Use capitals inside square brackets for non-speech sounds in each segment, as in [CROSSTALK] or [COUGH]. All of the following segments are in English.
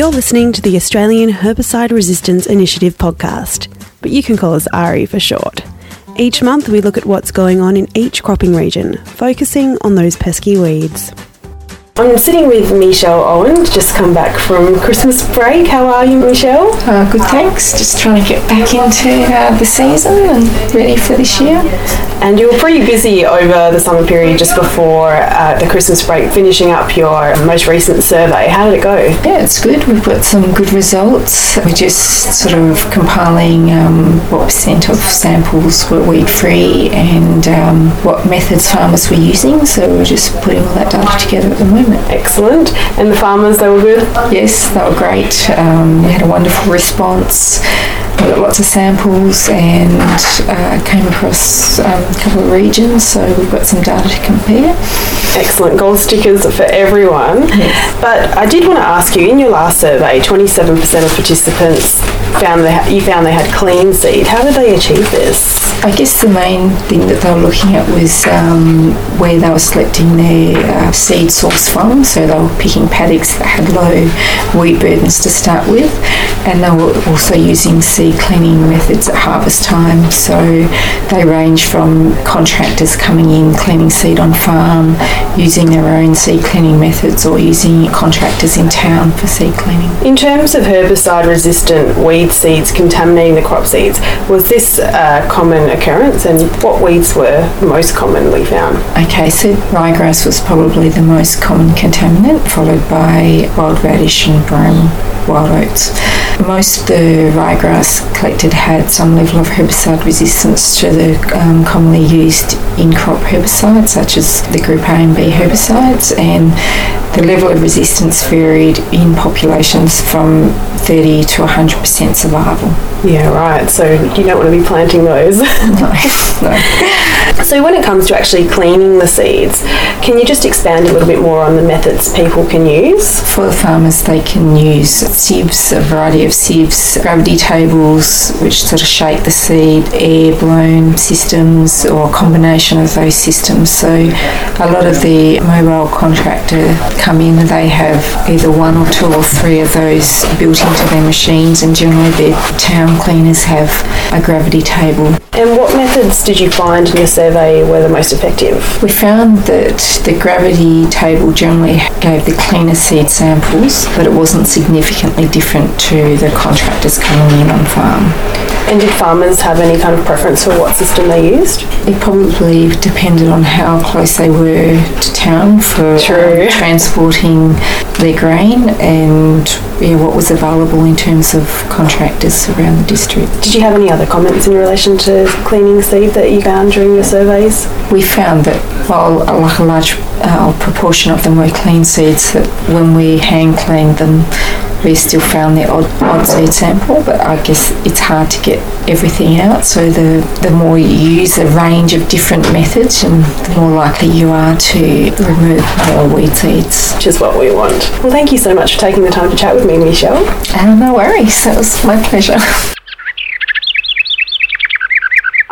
You're listening to the Australian Herbicide Resistance Initiative podcast, but you can call us AHRI for short. Each month, we look at what's going on in each cropping region, focusing on those pesky weeds. I'm sitting with Michelle Owen, just come back from Christmas break. How are you, Michelle? Uh, good, thanks. Just trying to get back into uh, the season and ready for this year. And you were pretty busy over the summer period just before uh, the Christmas break, finishing up your most recent survey. How did it go? Yeah, it's good. We've got some good results. We're just sort of compiling um, what percent of samples were weed free and um, what methods farmers were using. So we're just putting all that data together at the moment. Excellent. And the farmers, they were good? Yes, they were great. Um, we had a wonderful response. Got lots of samples and uh, came across um, a couple of regions, so we've got some data to compare. Excellent. Gold stickers for everyone. Yes. But I did want to ask you, in your last survey, 27% of participants found they, you found they had clean seed. How did they achieve this? I guess the main thing that they were looking at was um, where they were selecting their uh, seed source from. So they were picking paddocks that had low weed burdens to start with, and they were also using seed cleaning methods at harvest time. So they range from contractors coming in cleaning seed on farm, using their own seed cleaning methods, or using contractors in town for seed cleaning. In terms of herbicide resistant weed seeds contaminating the crop seeds, was this a common occurrence and what weeds were most commonly found? Okay, so ryegrass was probably the most common contaminant, followed by wild radish and brome wild oats. Most of the ryegrass collected had some level of herbicide resistance to the um, commonly used in-crop herbicides, such as the group A and B herbicides, and the level of resistance varied in populations from 30 to 100% survival. Yeah, right. So you don't want to be planting those. [LAUGHS] No, no. [LAUGHS] so when it comes to actually cleaning the seeds, can you just expand a little bit more on the methods people can use? For the farmers, they can use sieves, a variety of sieves, gravity tables, which sort of shake the seed, air blown systems, or a combination of those systems. So a lot of the mobile contractor come in, and they have either one or two or three of those built into their machines, and generally their town cleaners have a gravity table. And what methods did you find in your survey were the most effective? We found that the gravity table generally gave the cleaner seed samples, but it wasn't significantly different to the contractors coming in on farm. And did farmers have any kind of preference for what system they used? It probably depended on how close they were to town for um, [LAUGHS] transporting their grain and yeah, what was available in terms of contractors around the district. Did you have any other comments in relation to cleaning seed that you found during your surveys? We found that while a, like a large uh, proportion of them were clean seeds, that when we hand cleaned them, we still found the odd, odd seed sample, but I guess it's hard to get everything out. So the, the more you use a range of different methods, and the more likely you are to remove more weed seeds. Which is what we want. Well, thank you so much for taking the time to chat with me, Michelle. Uh, no worries, that was my pleasure.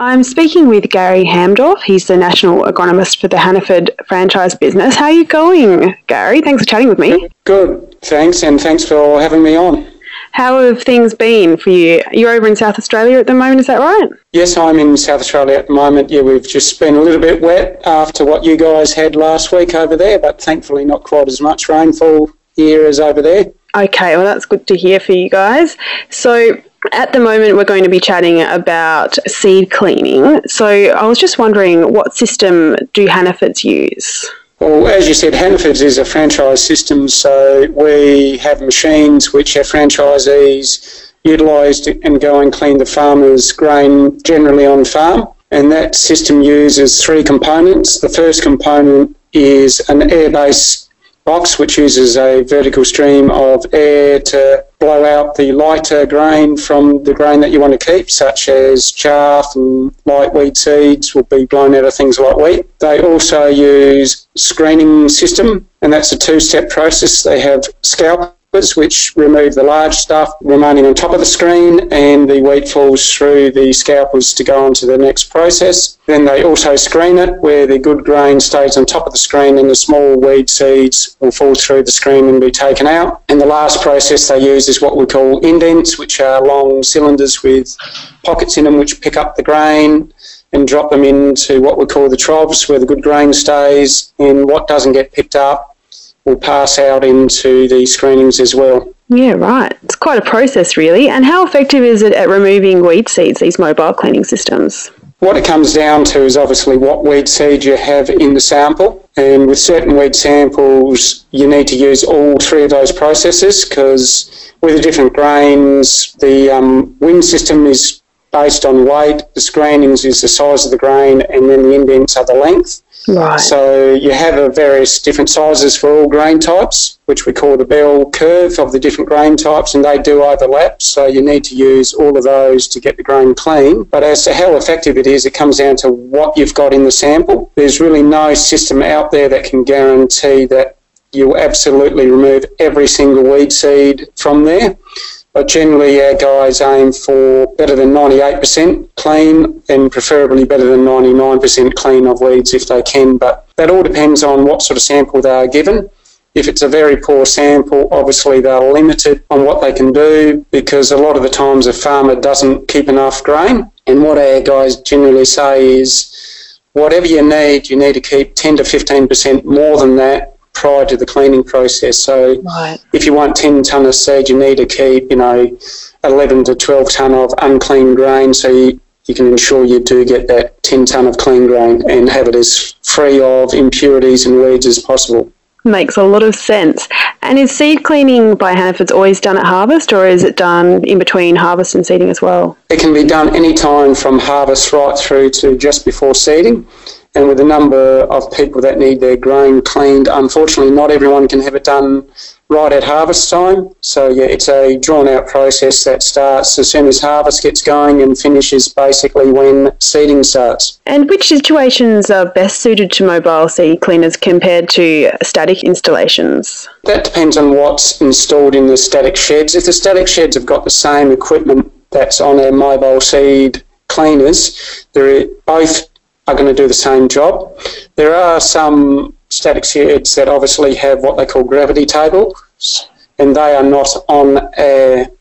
I'm speaking with Gary Hamdorf. He's the national agronomist for the Hannaford franchise business. How are you going, Gary? Thanks for chatting with me. Good, thanks, and thanks for having me on. How have things been for you? You're over in South Australia at the moment, is that right? Yes, I'm in South Australia at the moment. Yeah, we've just been a little bit wet after what you guys had last week over there, but thankfully not quite as much rainfall here as over there. Okay, well, that's good to hear for you guys. So, at the moment, we're going to be chatting about seed cleaning. So, I was just wondering what system do Hannafords use? Well, as you said, Hannaford's is a franchise system, so we have machines which our franchisees utilise and go and clean the farmer's grain generally on farm. And that system uses three components. The first component is an air-based box which uses a vertical stream of air to blow out the lighter grain from the grain that you want to keep, such as chaff and light weed seeds will be blown out of things like wheat. They also use screening system, and that's a two-step process. They have scalpers which remove the large stuff remaining on top of the screen, and the wheat falls through the scalpers to go on to the next process. Then they also screen it, where the good grain stays on top of the screen, and the small weed seeds will fall through the screen and be taken out. And the last process they use is what we call indents, which are long cylinders with pockets in them which pick up the grain and drop them into what we call the troughs where the good grain stays and what doesn't get picked up will pass out into the screenings as well. Yeah, right. It's quite a process, really. And how effective is it at removing weed seeds, these mobile cleaning systems? What it comes down to is obviously what weed seed you have in the sample. And with certain weed samples, you need to use all three of those processes because with the different grains, the um, wind system is based on weight. The screenings is the size of the grain, and then the indents are the length. Right. So you have a various different sizes for all grain types, which we call the bell curve of the different grain types, and they do overlap. So you need to use all of those to get the grain clean. But as to how effective it is, it comes down to what you've got in the sample. There's really no system out there that can guarantee that you'll absolutely remove every single weed seed from there. But generally, our guys aim for better than 98% clean and preferably better than 99% clean of weeds if they can. But that all depends on what sort of sample they are given. If it's a very poor sample, obviously they're limited on what they can do because a lot of the times a farmer doesn't keep enough grain. And what our guys generally say is whatever you need, you need to keep 10 to 15% more than that prior to the cleaning process. So right. if you want 10 tonne of seed, you need to keep, you know, 11 to 12 tonne of unclean grain so you, you can ensure you do get that 10 tonne of clean grain and have it as free of impurities and weeds as possible. Makes a lot of sense. And is seed cleaning by Hannaford's always done at harvest or is it done in between harvest and seeding as well? It can be done any time from harvest right through to just before seeding. And with the number of people that need their grain cleaned, unfortunately, not everyone can have it done right at harvest time. So, yeah, it's a drawn out process that starts as soon as harvest gets going and finishes basically when seeding starts. And which situations are best suited to mobile seed cleaners compared to static installations? That depends on what's installed in the static sheds. If the static sheds have got the same equipment that's on our mobile seed cleaners, they're both are going to do the same job. There are some static sheds that obviously have what they call gravity tables, and they are not on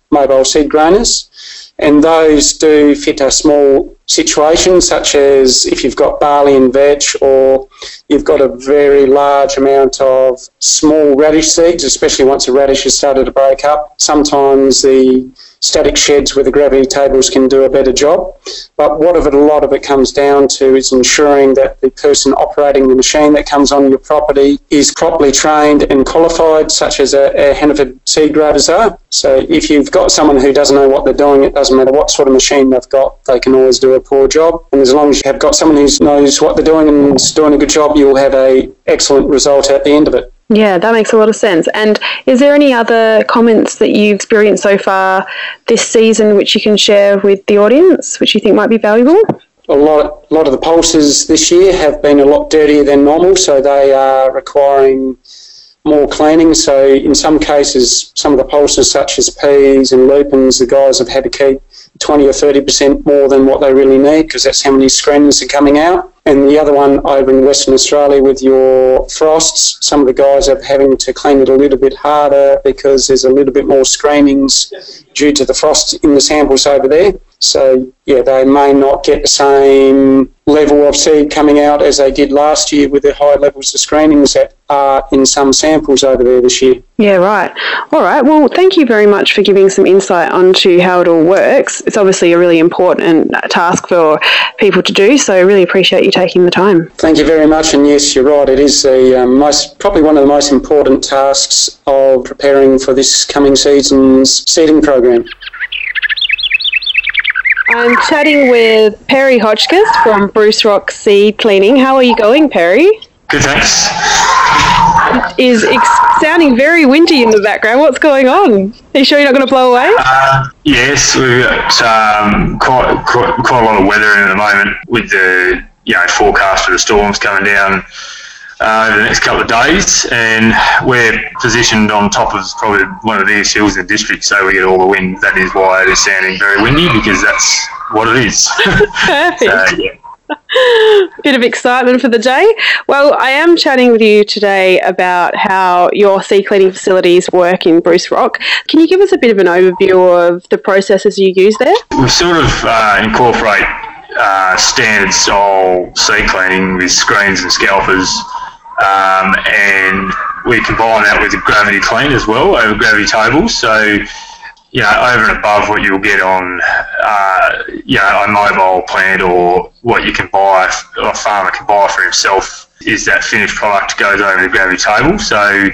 mobile seed grainers. And those do fit a small situation, such as if you've got barley and vetch, or you've got a very large amount of small radish seeds, especially once the radish has started to break up. Sometimes the static sheds with the gravity tables can do a better job. But what of it, a lot of it comes down to is ensuring that the person operating the machine that comes on your property is properly trained and qualified, such as a, a Hannaford seed graders are. So if you've got someone who doesn't know what they're doing, it doesn't matter what sort of machine they've got, they can always do a poor job. And as long as you have got someone who knows what they're doing and is doing a good job, you'll have a excellent result at the end of it. Yeah, that makes a lot of sense. And is there any other comments that you've experienced so far this season which you can share with the audience, which you think might be valuable? A lot, a lot of the pulses this year have been a lot dirtier than normal, so they are requiring more cleaning. So in some cases, some of the pulses, such as peas and lupins, the guys have had to keep 20 or 30% more than what they really need because that's how many screens are coming out. And the other one over in Western Australia with your frosts, some of the guys are having to clean it a little bit harder because there's a little bit more screenings due to the frost in the samples over there. So, yeah, they may not get the same level of seed coming out as they did last year with the high levels of screenings that are in some samples over there this year. Yeah, right. All right. Well, thank you very much for giving some insight onto how it all works. It's obviously a really important task for people to do, so I really appreciate you taking the time. Thank you very much. And yes, you're right. It is the um, most, probably one of the most important tasks of preparing for this coming season's seeding program. I'm chatting with Perry Hotchkiss from Bruce Rock Seed Cleaning. How are you going, Perry? Good, thanks. It is ex- sounding very windy in the background. What's going on? Are you sure you're not going to blow away? Uh, yes, we've got um, quite, quite quite a lot of weather in at the moment with the you know forecast for the storms coming down uh, over the next couple of days, and we're positioned on top of probably one of the biggest hills in the district, so we get all the wind. That is why it is sounding very windy because that's what it is. [LAUGHS] Perfect. so, yeah. [LAUGHS] Bit of excitement for the day. Well, I am chatting with you today about how your seed cleaning facilities work in Bruce Rock. Can you give us a bit of an overview of the processes you use there? We sort of uh, incorporate uh, standard style seed cleaning with screens and scalpers, um, and we combine that with gravity clean as well over gravity tables. So you know, over and above what you'll get on, uh, you know, a mobile plant or what you can buy, a farmer can buy for himself, is that finished product goes over the gravity table. So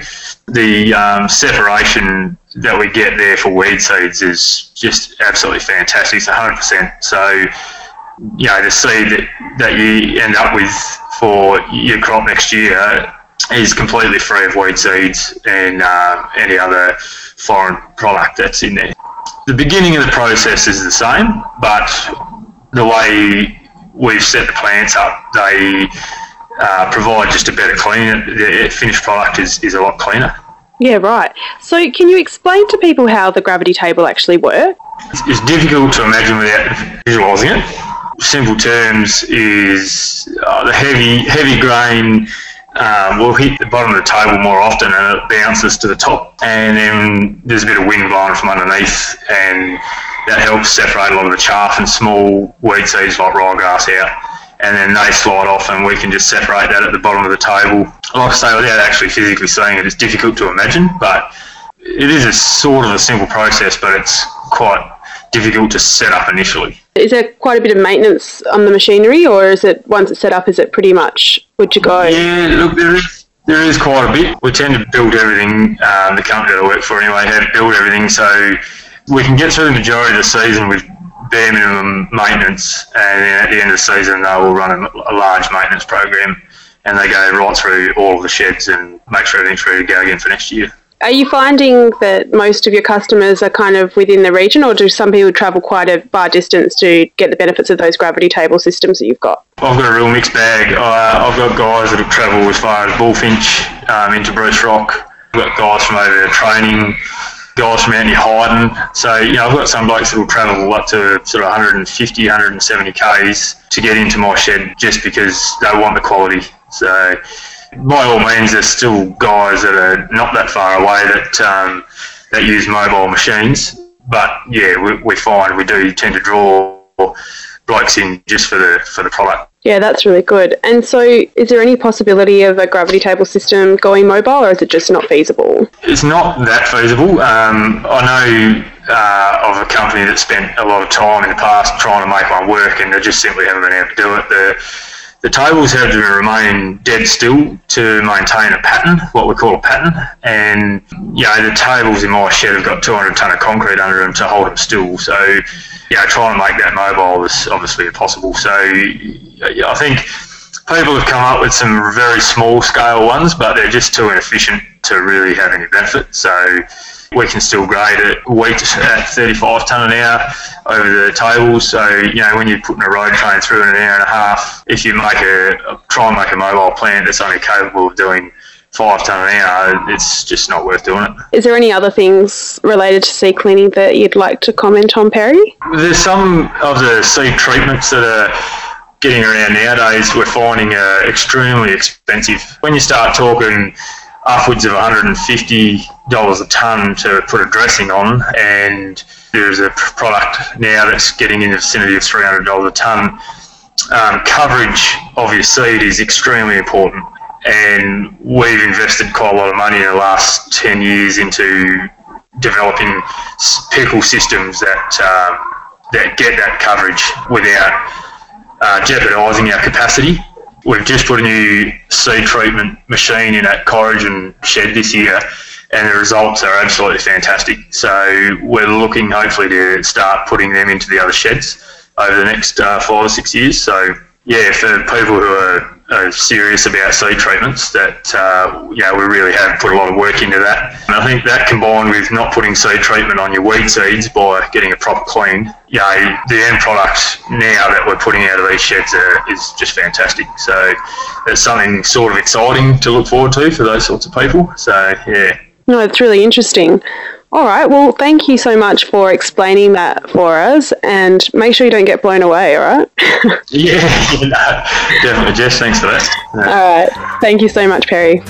the um, separation that we get there for weed seeds is just absolutely fantastic. It's 100%. So, you know, the seed that, that you end up with for your crop next year is completely free of weed seeds and uh, any other foreign product that's in there. The beginning of the process is the same, but the way we've set the plants up, they uh, provide just a better clean. The finished product is, is a lot cleaner. Yeah, right. So, can you explain to people how the gravity table actually works? It's difficult to imagine without visualising it. Simple terms is uh, the heavy heavy grain um, will hit the bottom of the table more often and it bounces to the top. And then there's a bit of wind blowing from underneath, and that helps separate a lot of the chaff and small weed seeds like ryegrass out. And then they slide off, and we can just separate that at the bottom of the table. Like I say, without actually physically seeing it, it's difficult to imagine, but it is a sort of a simple process, but it's quite difficult to set up initially. Is there quite a bit of maintenance on the machinery, or is it once it's set up, is it pretty much good to go? Yeah, look, there is there is quite a bit. We tend to build everything. Um, the company that I work for, anyway, to build everything so we can get through the majority of the season with bare minimum maintenance, and then at the end of the season, they will run a, a large maintenance program, and they go right through all of the sheds and make sure everything's ready to go again for next year. Are you finding that most of your customers are kind of within the region, or do some people travel quite a far distance to get the benefits of those gravity table systems that you've got? I've got a real mixed bag. Uh, I've got guys that travelled as far as Bullfinch um, into Bruce Rock. I've got guys from over there training, guys from Anthony Hyden. So, you know, I've got some blokes that will travel up to sort of 150, 170 Ks to get into my shed just because they want the quality. So, by all means, there's still guys that are not that far away that um, that use mobile machines. But yeah, we, we find we do tend to draw blokes in just for the for the product. Yeah, that's really good. And so, is there any possibility of a gravity table system going mobile, or is it just not feasible? It's not that feasible. Um, I know uh, of a company that spent a lot of time in the past trying to make one work, and they just simply haven't been able to do it. The the tables have to remain dead still to maintain a pattern, what we call a pattern. And yeah, the tables in my shed have got 200 tonne of concrete under them to hold them still. So yeah, trying to make that mobile is obviously impossible. So I think people have come up with some very small scale ones, but they're just too inefficient to really have any benefit. So we can still grade it wheat at 35 tonne an hour over the tables. So, you know, when you're putting a road train through in an hour and a half, if you make a, try and make a mobile plant that's only capable of doing five tonne an hour, it's just not worth doing it. Is there any other things related to seed cleaning that you'd like to comment on, Perry? There's some of the seed treatments that are getting around nowadays we're finding are extremely expensive. When you start talking upwards of $150 a tonne to put a dressing on, and there's a product now that's getting in the vicinity of $300 a tonne. Um, coverage of your seed is extremely important, and we've invested quite a lot of money in the last 10 years into developing pickle systems that um, that get that coverage without uh, jeopardising our capacity. We've just put a new seed treatment machine in at Corrigin shed this year, and the results are absolutely fantastic. So we're looking hopefully to start putting them into the other sheds over the next uh, five or six years. So yeah, for people who are are serious about seed treatments that uh, you know we really have put a lot of work into that. And I think that combined with not putting seed treatment on your weed seeds by getting a proper clean, you know, the end product now that we're putting out of these sheds is just fantastic. So it's something sort of exciting to look forward to for those sorts of people. So yeah. No, it's really interesting. All right. Well, thank you so much for explaining that for us, and make sure you don't get blown away. All right. [LAUGHS] yeah, yeah no, definitely. Jess, thanks for that. All right. Thank you so much, Perry.